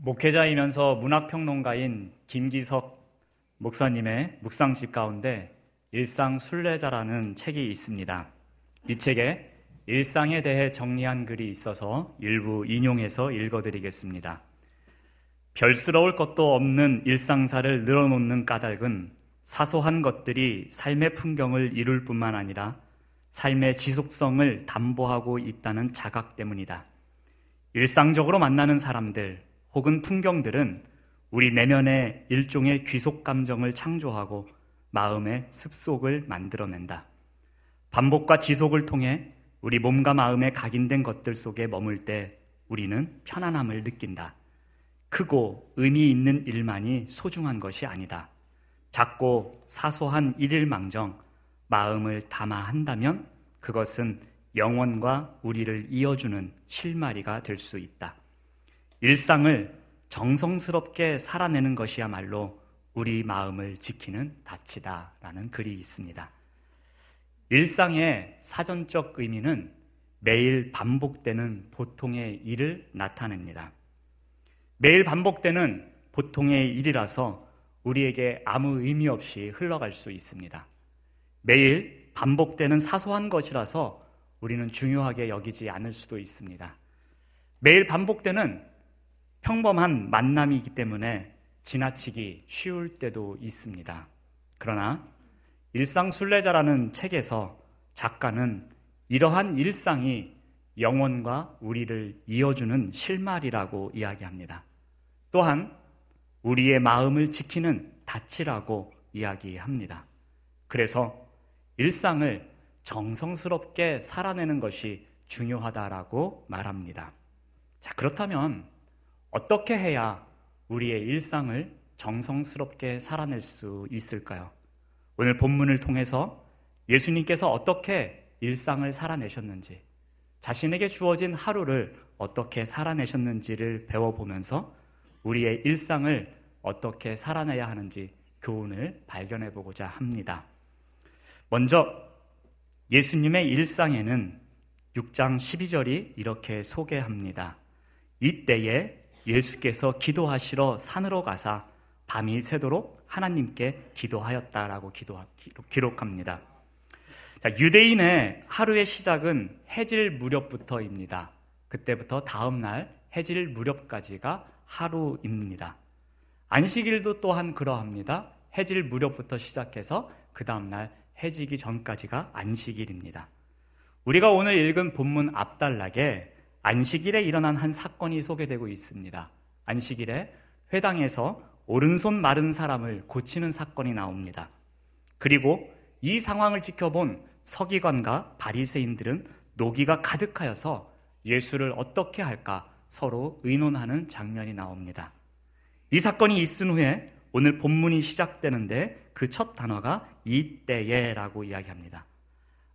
목회자이면서 문학평론가인 김기석 목사님의 묵상집 가운데 일상 순례자라는 책이 있습니다. 이 책에 일상에 대해 정리한 글이 있어서 일부 인용해서 읽어드리겠습니다. 별스러울 것도 없는 일상사를 늘어놓는 까닭은 사소한 것들이 삶의 풍경을 이룰 뿐만 아니라 삶의 지속성을 담보하고 있다는 자각 때문이다. 일상적으로 만나는 사람들 혹은 풍경들은 우리 내면의 일종의 귀속 감정을 창조하고 마음의 습속을 만들어낸다. 반복과 지속을 통해 우리 몸과 마음에 각인된 것들 속에 머물 때 우리는 편안함을 느낀다. 크고 의미 있는 일만이 소중한 것이 아니다. 작고 사소한 일일망정 마음을 담아 한다면 그것은 영원과 우리를 이어주는 실마리가 될 수 있다. 일상을 정성스럽게 살아내는 것이야말로 우리 마음을 지키는 닻이다라는 글이 있습니다. 일상의 사전적 의미는 매일 반복되는 보통의 일을 나타냅니다. 매일 반복되는 보통의 일이라서 우리에게 아무 의미 없이 흘러갈 수 있습니다. 매일 반복되는 사소한 것이라서 우리는 중요하게 여기지 않을 수도 있습니다. 매일 반복되는 평범한 만남이기 때문에 지나치기 쉬울 때도 있습니다. 그러나 일상순례자라는 책에서 작가는 이러한 일상이 영혼과 우리를 이어주는 실말이라고 이야기합니다. 또한 우리의 마음을 지키는 닻이라고 이야기합니다. 그래서 일상을 정성스럽게 살아내는 것이 중요하다라고 말합니다. 자, 그렇다면 어떻게 해야 우리의 일상을 정성스럽게 살아낼 수 있을까요? 오늘 본문을 통해서 예수님께서 어떻게 일상을 살아내셨는지, 자신에게 주어진 하루를 어떻게 살아내셨는지를 배워보면서 우리의 일상을 어떻게 살아내야 하는지 교훈을 발견해 보고자 합니다. 먼저 예수님의 일상에는 6장 12절이 이렇게 소개합니다. 이때에 예수께서 기도하시러 산으로 가사 밤이 새도록 하나님께 기도하였다라고 기록합니다. 자, 유대인의 하루의 시작은 해질 무렵부터입니다. 그때부터 다음 날 해질 무렵까지가 하루입니다. 안식일도 또한 그러합니다. 해질 무렵부터 시작해서 그 다음날 해지기 전까지가 안식일입니다. 우리가 오늘 읽은 본문 앞단락에 안식일에 일어난 한 사건이 소개되고 있습니다. 안식일에 회당에서 오른손 마른 사람을 고치는 사건이 나옵니다. 그리고 이 상황을 지켜본 서기관과 바리새인들은 노기가 가득하여서 예수를 어떻게 할까 서로 의논하는 장면이 나옵니다. 이 사건이 있은 후에 오늘 본문이 시작되는데 그 첫 단어가 이때에라고 이야기합니다.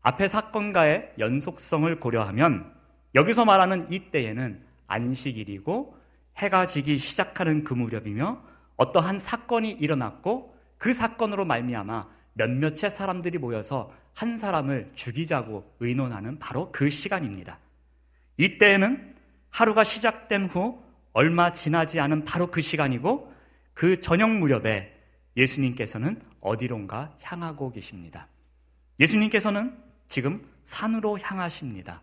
앞의 사건과의 연속성을 고려하면 여기서 말하는 이때에는 안식일이고 해가 지기 시작하는 그 무렵이며 어떠한 사건이 일어났고 그 사건으로 말미암아 몇몇의 사람들이 모여서 한 사람을 죽이자고 의논하는 바로 그 시간입니다. 이때에는 하루가 시작된 후 얼마 지나지 않은 바로 그 시간이고 그 저녁 무렵에 예수님께서는 어디론가 향하고 계십니다. 예수님께서는 지금 산으로 향하십니다.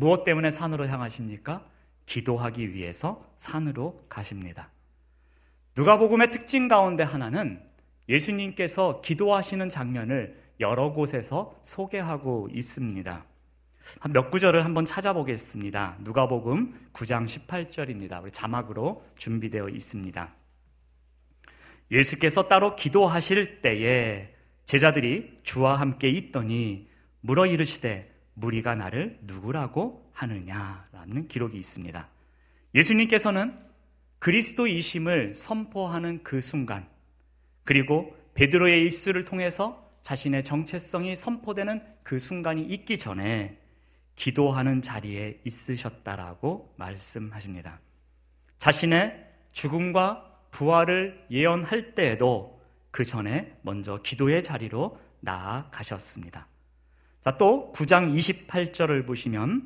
무엇 때문에 산으로 향하십니까? 기도하기 위해서 산으로 가십니다. 누가복음의 특징 가운데 하나는 예수님께서 기도하시는 장면을 여러 곳에서 소개하고 있습니다. 몇 구절을 한번 찾아보겠습니다. 누가복음 9장 18절입니다. 우리 자막으로 준비되어 있습니다. 예수께서 따로 기도하실 때에 제자들이 주와 함께 있더니 물어 이르시되 무리가 나를 누구라고 하느냐라는 기록이 있습니다. 예수님께서는 그리스도이심을 선포하는 그 순간 그리고 베드로의 입술을 통해서 자신의 정체성이 선포되는 그 순간이 있기 전에 기도하는 자리에 있으셨다라고 말씀하십니다. 자신의 죽음과 부활을 예언할 때에도 그 전에 먼저 기도의 자리로 나아가셨습니다. 자, 또 9장 28절을 보시면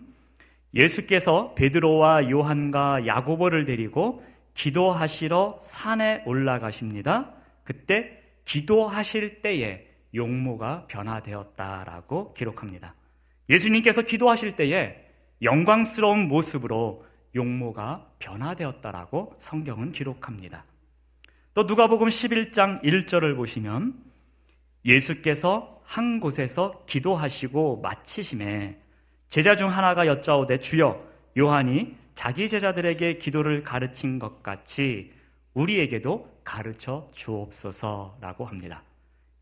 예수께서 베드로와 요한과 야고보를 데리고 기도하시러 산에 올라가십니다. 그때 기도하실 때에 용모가 변화되었다라고 기록합니다. 예수님께서 기도하실 때에 영광스러운 모습으로 용모가 변화되었다라고 성경은 기록합니다. 또 누가복음 11장 1절을 보시면 예수께서 한 곳에서 기도하시고 마치심에 제자 중 하나가 여짜오되 주여 요한이 자기 제자들에게 기도를 가르친 것 같이 우리에게도 가르쳐 주옵소서라고 합니다.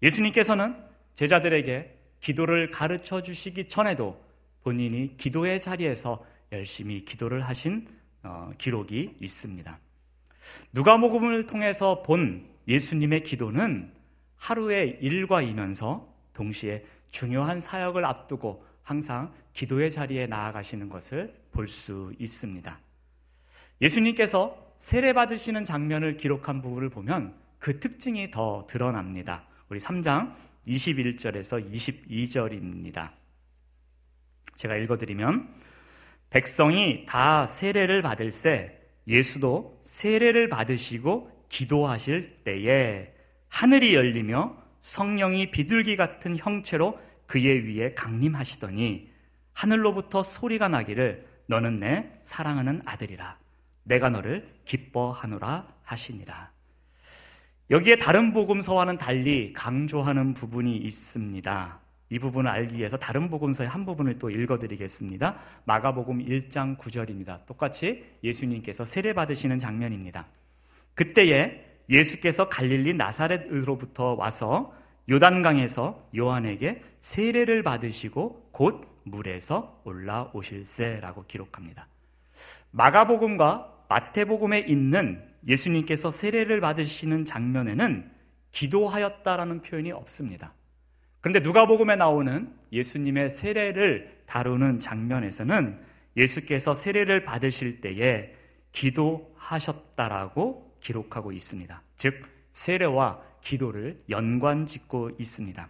예수님께서는 제자들에게 기도를 가르쳐 주시기 전에도 본인이 기도의 자리에서 열심히 기도를 하신 어, 기록이 있습니다. 누가복음을 통해서 본 예수님의 기도는 하루의 일과 이면서 동시에 중요한 사역을 앞두고 항상 기도의 자리에 나아가시는 것을 볼 수 있습니다. 예수님께서 세례 받으시는 장면을 기록한 부분을 보면 그 특징이 더 드러납니다. 우리 3장 21절에서 22절입니다. 제가 읽어드리면 백성이 다 세례를 받을새 예수도 세례를 받으시고 기도하실 때에 하늘이 열리며 성령이 비둘기 같은 형체로 그의 위에 강림하시더니 하늘로부터 소리가 나기를 너는 내 사랑하는 아들이라 내가 너를 기뻐하노라 하시니라. 여기에 다른 복음서와는 달리 강조하는 부분이 있습니다. 이 부분을 알기 위해서 다른 복음서의 한 부분을 또 읽어드리겠습니다. 마가복음 1장 9절입니다. 똑같이 예수님께서 세례 받으시는 장면입니다. 그때에 예수께서 갈릴리 나사렛으로부터 와서 요단강에서 요한에게 세례를 받으시고 곧 물에서 올라오실세라고 기록합니다. 마가복음과 마태복음에 있는 예수님께서 세례를 받으시는 장면에는 기도하였다라는 표현이 없습니다. 그런데 누가복음에 나오는 예수님의 세례를 다루는 장면에서는 예수께서 세례를 받으실 때에 기도하셨다라고 기록하고 있습니다. 즉 세례와 기도를 연관 짓고 있습니다.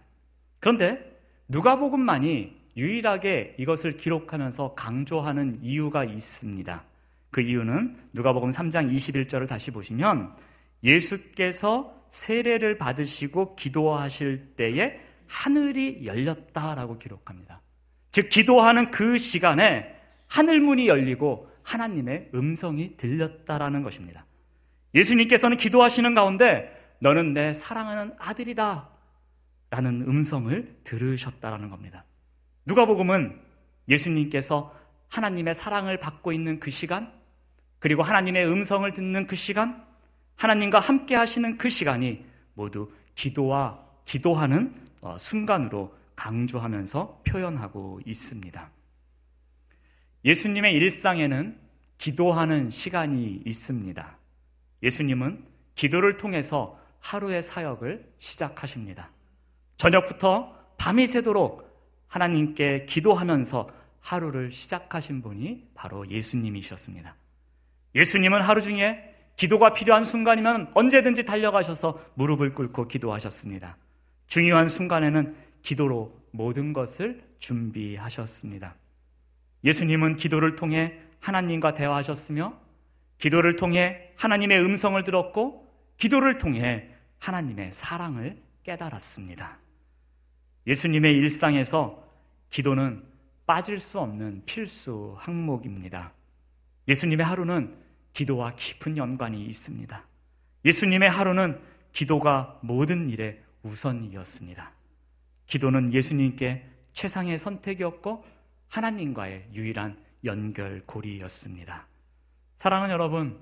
그런데 누가복음만이 유일하게 이것을 기록하면서 강조하는 이유가 있습니다. 그 이유는 누가복음 3장 21절을 다시 보시면 예수께서 세례를 받으시고 기도하실 때에 하늘이 열렸다라고 기록합니다. 즉 기도하는 그 시간에 하늘 문이 열리고 하나님의 음성이 들렸다라는 것입니다. 예수님께서는 기도하시는 가운데 너는 내 사랑하는 아들이다 라는 음성을 들으셨다라는 겁니다. 누가복음은 예수님께서 하나님의 사랑을 받고 있는 그 시간 그리고 하나님의 음성을 듣는 그 시간 하나님과 함께 하시는 그 시간이 모두 기도와 기도하는 어, 순간으로 강조하면서 표현하고 있습니다. 예수님의 일상에는 기도하는 시간이 있습니다. 예수님은 기도를 통해서 하루의 사역을 시작하십니다. 저녁부터 밤이 새도록 하나님께 기도하면서 하루를 시작하신 분이 바로 예수님이셨습니다. 예수님은 하루 중에 기도가 필요한 순간이면 언제든지 달려가셔서 무릎을 꿇고 기도하셨습니다. 중요한 순간에는 기도로 모든 것을 준비하셨습니다. 예수님은 기도를 통해 하나님과 대화하셨으며 기도를 통해 하나님의 음성을 들었고 기도를 통해 하나님의 사랑을 깨달았습니다. 예수님의 일상에서 기도는 빠질 수 없는 필수 항목입니다. 예수님의 하루는 기도와 깊은 연관이 있습니다. 예수님의 하루는 기도가 모든 일의 우선이었습니다. 기도는 예수님께 최상의 선택이었고 하나님과의 유일한 연결고리였습니다. 사랑하는 여러분,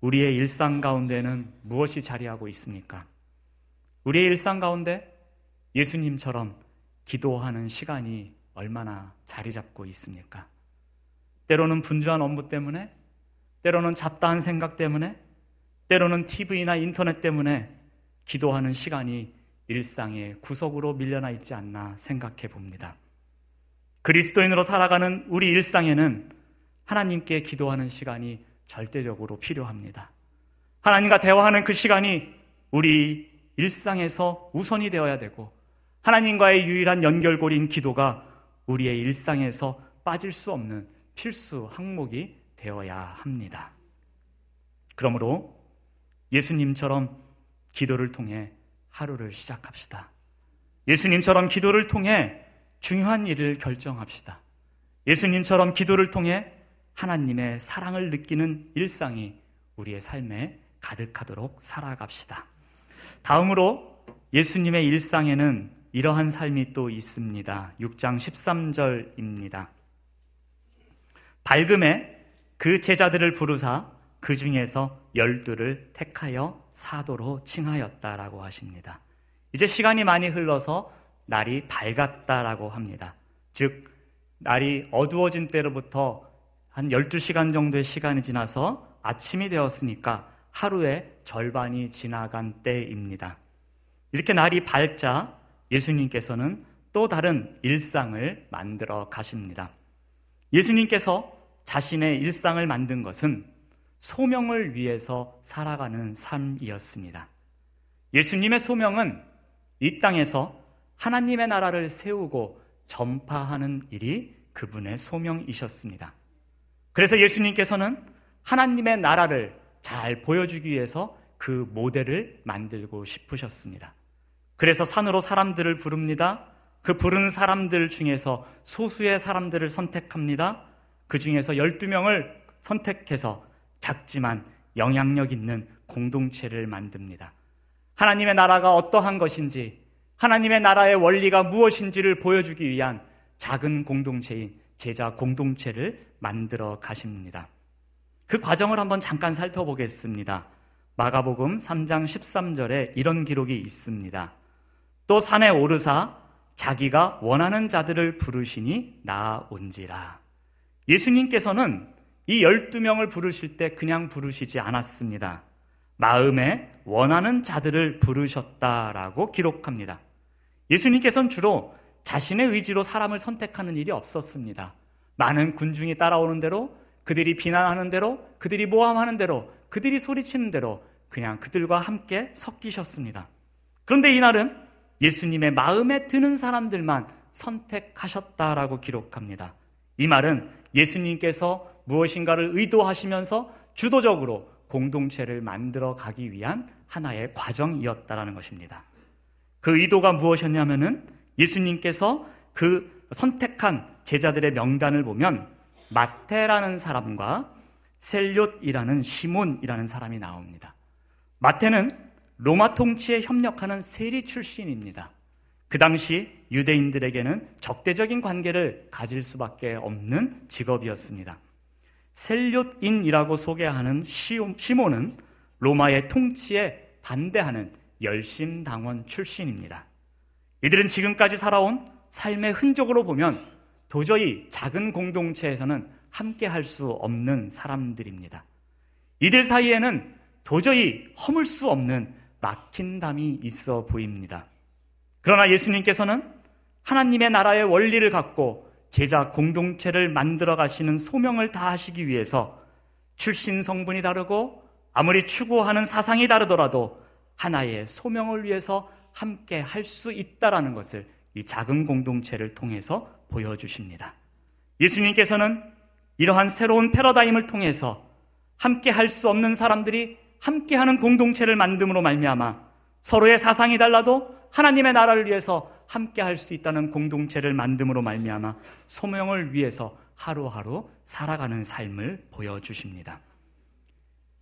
우리의 일상 가운데는 무엇이 자리하고 있습니까? 우리의 일상 가운데 예수님처럼 기도하는 시간이 얼마나 자리 잡고 있습니까? 때로는 분주한 업무 때문에, 때로는 잡다한 생각 때문에, 때로는 TV나 인터넷 때문에 기도하는 시간이 일상의 구석으로 밀려나 있지 않나 생각해 봅니다. 그리스도인으로 살아가는 우리 일상에는 하나님께 기도하는 시간이 절대적으로 필요합니다. 하나님과 대화하는 그 시간이 우리 일상에서 우선이 되어야 되고 하나님과의 유일한 연결고리인 기도가 우리의 일상에서 빠질 수 없는 필수 항목이 되어야 합니다. 그러므로 예수님처럼 기도를 통해 하루를 시작합시다. 예수님처럼 기도를 통해 중요한 일을 결정합시다. 예수님처럼 기도를 통해 하나님의 사랑을 느끼는 일상이 우리의 삶에 가득하도록 살아갑시다. 다음으로 예수님의 일상에는 이러한 삶이 또 있습니다. 6장 13절입니다. 밝음에 그 제자들을 부르사 그 중에서 열두를 택하여 사도로 칭하였다라고 하십니다. 이제 시간이 많이 흘러서 날이 밝았다라고 합니다. 즉, 날이 어두워진 때로부터 한 12시간 정도의 시간이 지나서 아침이 되었으니까 하루의 절반이 지나간 때입니다. 이렇게 날이 밝자 예수님께서는 또 다른 일상을 만들어 가십니다. 예수님께서 자신의 일상을 만든 것은 소명을 위해서 살아가는 삶이었습니다. 예수님의 소명은 이 땅에서 하나님의 나라를 세우고 전파하는 일이 그분의 소명이셨습니다. 그래서 예수님께서는 하나님의 나라를 잘 보여주기 위해서 그 모델을 만들고 싶으셨습니다. 그래서 산으로 사람들을 부릅니다. 그 부른 사람들 중에서 소수의 사람들을 선택합니다. 그 중에서 12명을 선택해서 작지만 영향력 있는 공동체를 만듭니다. 하나님의 나라가 어떠한 것인지, 하나님의 나라의 원리가 무엇인지를 보여주기 위한 작은 공동체인 제자 공동체를 만들어 가십니다. 그 과정을 한번 잠깐 살펴보겠습니다. 마가복음 3장 13절에 이런 기록이 있습니다. 또 산에 오르사 자기가 원하는 자들을 부르시니 나온지라. 예수님께서는 이 12명을 부르실 때 그냥 부르시지 않았습니다. 마음에 원하는 자들을 부르셨다라고 기록합니다. 예수님께서는 주로 자신의 의지로 사람을 선택하는 일이 없었습니다. 많은 군중이 따라오는 대로 그들이 비난하는 대로, 그들이 모함하는 대로, 그들이 소리치는 대로 그냥 그들과 함께 섞이셨습니다. 그런데 이날은 예수님의 마음에 드는 사람들만 선택하셨다라고 기록합니다. 이 말은 예수님께서 무엇인가를 의도하시면서 주도적으로 공동체를 만들어 가기 위한 하나의 과정이었다라는 것입니다. 그 의도가 무엇이었냐면은 예수님께서 그 선택한 제자들의 명단을 보면 마테라는 사람과 셀롯이라는 시몬이라는 사람이 나옵니다. 마테는 로마 통치에 협력하는 세리 출신입니다. 그 당시 유대인들에게는 적대적인 관계를 가질 수밖에 없는 직업이었습니다. 셀롯인이라고 소개하는 시몬은 로마의 통치에 반대하는 열심당원 출신입니다. 이들은 지금까지 살아온 삶의 흔적으로 보면 도저히 작은 공동체에서는 함께 할 수 없는 사람들입니다. 이들 사이에는 도저히 허물 수 없는 막힌 담이 있어 보입니다. 그러나 예수님께서는 하나님의 나라의 원리를 갖고 제자 공동체를 만들어 가시는 소명을 다하시기 위해서 출신 성분이 다르고 아무리 추구하는 사상이 다르더라도 하나의 소명을 위해서 함께 할 수 있다라는 것을 이 작은 공동체를 통해서 보여주십니다. 예수님께서는 이러한 새로운 패러다임을 통해서 함께 할 수 없는 사람들이 함께 하는 공동체를 만듦으로 말미암아 서로의 사상이 달라도 하나님의 나라를 위해서 함께 할 수 있다는 공동체를 만듦으로 말미암아 소명을 위해서 하루하루 살아가는 삶을 보여주십니다.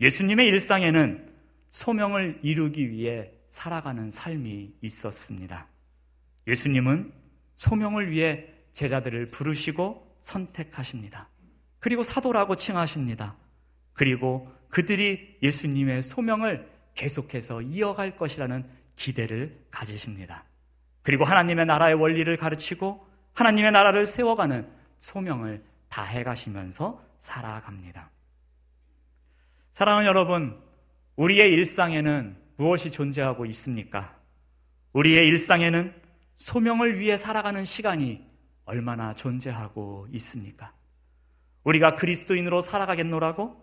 예수님의 일상에는 소명을 이루기 위해 살아가는 삶이 있었습니다. 예수님은 소명을 위해 제자들을 부르시고 선택하십니다. 그리고 사도라고 칭하십니다. 그리고 그들이 예수님의 소명을 계속해서 이어갈 것이라는 기대를 가지십니다. 그리고 하나님의 나라의 원리를 가르치고 하나님의 나라를 세워가는 소명을 다해 가시면서 살아갑니다. 사랑하는 여러분, 우리의 일상에는 무엇이 존재하고 있습니까? 우리의 일상에는 소명을 위해 살아가는 시간이 얼마나 존재하고 있습니까? 우리가 그리스도인으로 살아가겠노라고?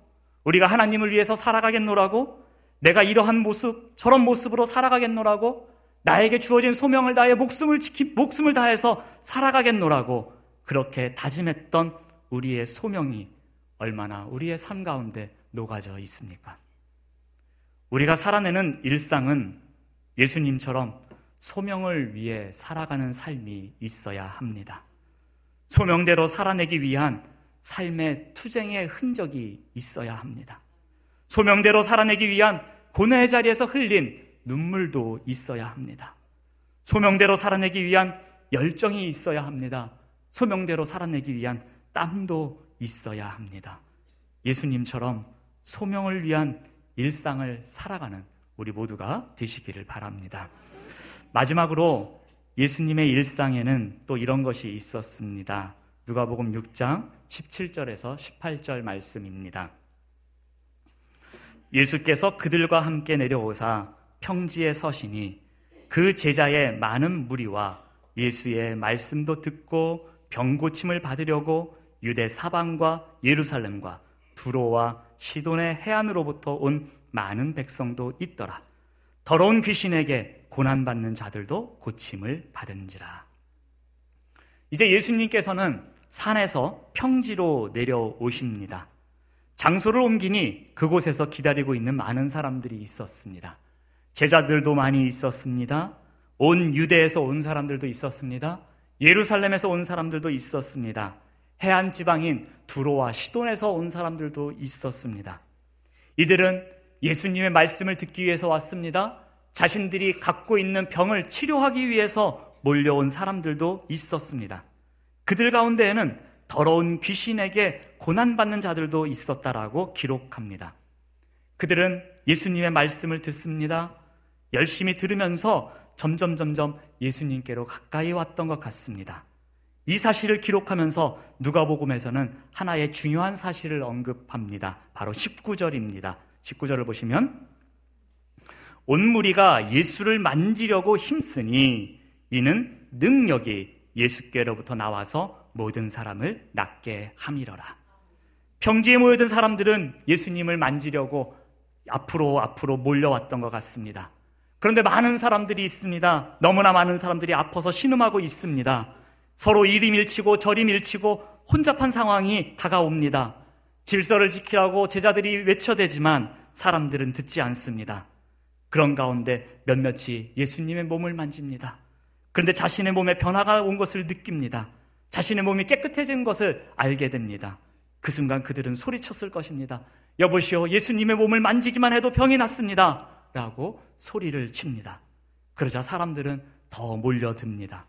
우리가 하나님을 위해서 살아가겠노라고? 내가 이러한 모습, 저런 모습으로 살아가겠노라고? 나에게 주어진 소명을 다해 목숨을 지키, 목숨을 다해서 살아가겠노라고? 그렇게 다짐했던 우리의 소명이 얼마나 우리의 삶 가운데 녹아져 있습니까? 우리가 살아내는 일상은 예수님처럼 소명을 위해 살아가는 삶이 있어야 합니다. 소명대로 살아내기 위한 삶의 투쟁의 흔적이 있어야 합니다. 소명대로 살아내기 위한 고뇌의 자리에서 흘린 눈물도 있어야 합니다. 소명대로 살아내기 위한 열정이 있어야 합니다. 소명대로 살아내기 위한 땀도 있어야 합니다. 예수님처럼 소명을 위한 일상을 살아가는 우리 모두가 되시기를 바랍니다. 마지막으로 예수님의 일상에는 또 이런 것이 있었습니다. 누가복음 6장 17절에서 18절 말씀입니다. 예수께서 그들과 함께 내려오사 평지에 서시니 그 제자의 많은 무리와 예수의 말씀도 듣고 병 고침을 받으려고 유대 사방과 예루살렘과 두로와 시돈의 해안으로부터 온 많은 백성도 있더라. 더러운 귀신에게 고난받는 자들도 고침을 받은지라. 이제 예수님께서는 산에서 평지로 내려오십니다. 장소를 옮기니 그곳에서 기다리고 있는 많은 사람들이 있었습니다. 제자들도 많이 있었습니다. 온 유대에서 온 사람들도 있었습니다. 예루살렘에서 온 사람들도 있었습니다. 해안 지방인 두로와 시돈에서 온 사람들도 있었습니다. 이들은 예수님의 말씀을 듣기 위해서 왔습니다. 자신들이 갖고 있는 병을 치료하기 위해서 몰려온 사람들도 있었습니다. 그들 가운데에는 더러운 귀신에게 고난받는 자들도 있었다라고 기록합니다. 그들은 예수님의 말씀을 듣습니다. 열심히 들으면서 점점 점점 예수님께로 가까이 왔던 것 같습니다. 이 사실을 기록하면서 누가복음에서는 하나의 중요한 사실을 언급합니다. 바로 19절입니다. 19절을 보시면 온 무리가 예수를 만지려고 힘쓰니 이는 능력이 예수께로부터 나와서 모든 사람을 낫게 함이러라. 평지에 모여든 사람들은 예수님을 만지려고 앞으로 앞으로 몰려왔던 것 같습니다. 그런데 많은 사람들이 있습니다. 너무나 많은 사람들이 아파서 신음하고 있습니다. 서로 이리 밀치고 저리 밀치고 혼잡한 상황이 다가옵니다. 질서를 지키라고 제자들이 외쳐대지만 사람들은 듣지 않습니다. 그런 가운데 몇몇이 예수님의 몸을 만집니다. 그런데 자신의 몸에 변화가 온 것을 느낍니다. 자신의 몸이 깨끗해진 것을 알게 됩니다. 그 순간 그들은 소리쳤을 것입니다. 여보시오, 예수님의 몸을 만지기만 해도 병이 났습니다. 라고 소리를 칩니다. 그러자 사람들은 더 몰려듭니다.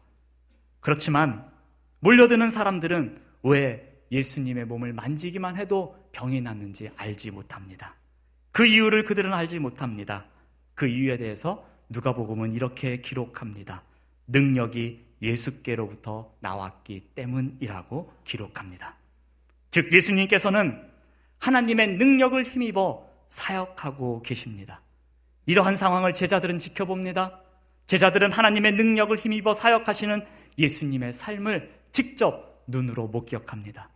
그렇지만 몰려드는 사람들은 왜 예수님의 몸을 만지기만 해도 병이 났는지 알지 못합니다. 그 이유를 그들은 알지 못합니다. 그 이유에 대해서 누가복음은 이렇게 기록합니다. 능력이 예수께로부터 나왔기 때문이라고 기록합니다. 즉 예수님께서는 하나님의 능력을 힘입어 사역하고 계십니다. 이러한 상황을 제자들은 지켜봅니다. 제자들은 하나님의 능력을 힘입어 사역하시는 예수님의 삶을 직접 눈으로 목격합니다.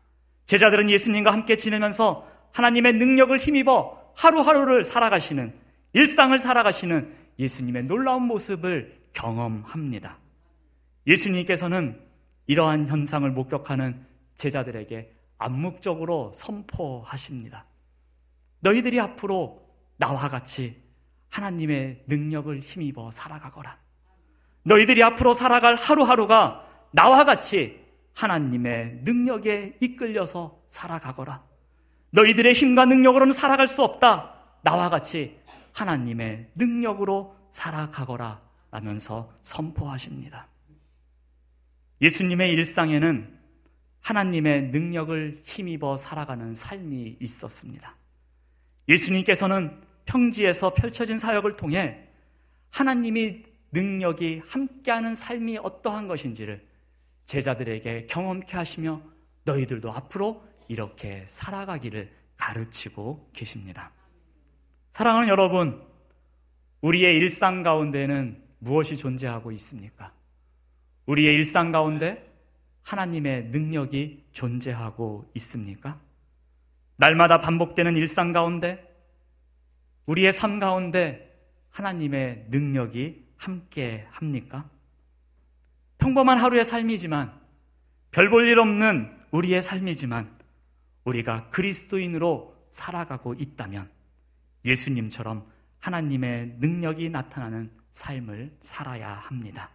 제자들은 예수님과 함께 지내면서 하나님의 능력을 힘입어 하루하루를 살아가시는 일상을 살아가시는 예수님의 놀라운 모습을 경험합니다. 예수님께서는 이러한 현상을 목격하는 제자들에게 암묵적으로 선포하십니다. 너희들이 앞으로 나와 같이 하나님의 능력을 힘입어 살아가거라. 너희들이 앞으로 살아갈 하루하루가 나와 같이 하나님의 능력에 이끌려서 살아가거라. 너희들의 힘과 능력으로는 살아갈 수 없다. 나와 같이 하나님의 능력으로 살아가거라. 라면서 선포하십니다. 예수님의 일상에는 하나님의 능력을 힘입어 살아가는 삶이 있었습니다. 예수님께서는 평지에서 펼쳐진 사역을 통해 하나님이 능력이 함께하는 삶이 어떠한 것인지를 제자들에게 경험케 하시며 너희들도 앞으로 이렇게 살아가기를 가르치고 계십니다. 사랑하는 여러분, 우리의 일상 가운데는 무엇이 존재하고 있습니까? 우리의 일상 가운데 하나님의 능력이 존재하고 있습니까? 날마다 반복되는 일상 가운데 우리의 삶 가운데 하나님의 능력이 함께 합니까? 평범한 하루의 삶이지만 별 볼 일 없는 우리의 삶이지만 우리가 그리스도인으로 살아가고 있다면 예수님처럼 하나님의 능력이 나타나는 삶을 살아야 합니다.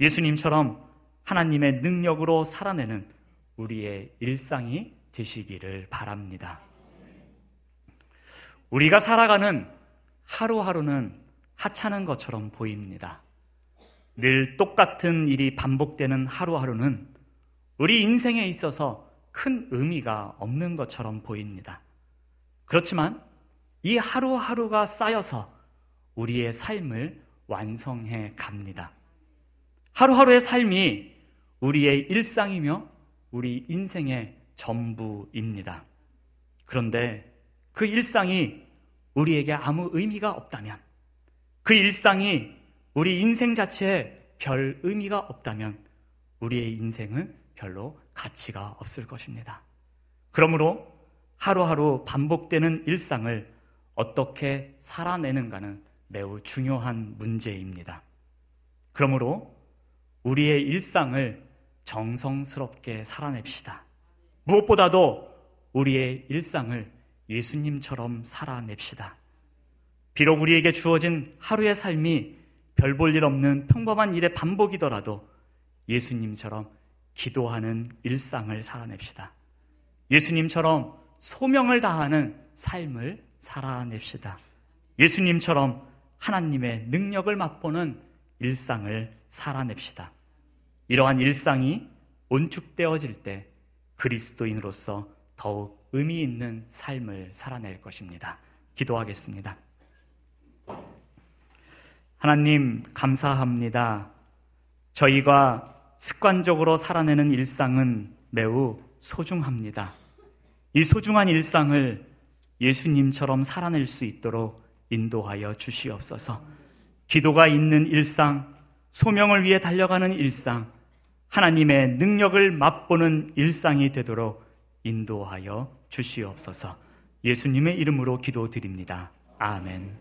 예수님처럼 하나님의 능력으로 살아내는 우리의 일상이 되시기를 바랍니다. 우리가 살아가는 하루하루는 하찮은 것처럼 보입니다. 늘 똑같은 일이 반복되는 하루하루는 우리 인생에 있어서 큰 의미가 없는 것처럼 보입니다. 그렇지만 이 하루하루가 쌓여서 우리의 삶을 완성해 갑니다. 하루하루의 삶이 우리의 일상이며 우리 인생의 전부입니다. 그런데 그 일상이 우리에게 아무 의미가 없다면, 그 일상이 우리 인생 자체에 별 의미가 없다면, 우리의 인생은 별로 가치가 없을 것입니다. 그러므로 하루하루 반복되는 일상을 어떻게 살아내는가는 매우 중요한 문제입니다. 그러므로 우리의 일상을 정성스럽게 살아냅시다. 무엇보다도 우리의 일상을 예수님처럼 살아냅시다. 비록 우리에게 주어진 하루의 삶이 별 볼 일 없는 평범한 일의 반복이더라도 예수님처럼 기도하는 일상을 살아냅시다. 예수님처럼 소명을 다하는 삶을 살아냅시다. 예수님처럼 하나님의 능력을 맛보는 일상을 살아냅시다. 이러한 일상이 온축되어질 때 그리스도인으로서 더욱 의미 있는 삶을 살아낼 것입니다. 기도하겠습니다. 하나님, 감사합니다. 저희가 습관적으로 살아내는 일상은 매우 소중합니다. 이 소중한 일상을 예수님처럼 살아낼 수 있도록 인도하여 주시옵소서. 기도가 있는 일상, 소명을 위해 달려가는 일상, 하나님의 능력을 맛보는 일상이 되도록 인도하여 주시옵소서. 예수님의 이름으로 기도드립니다. 아멘.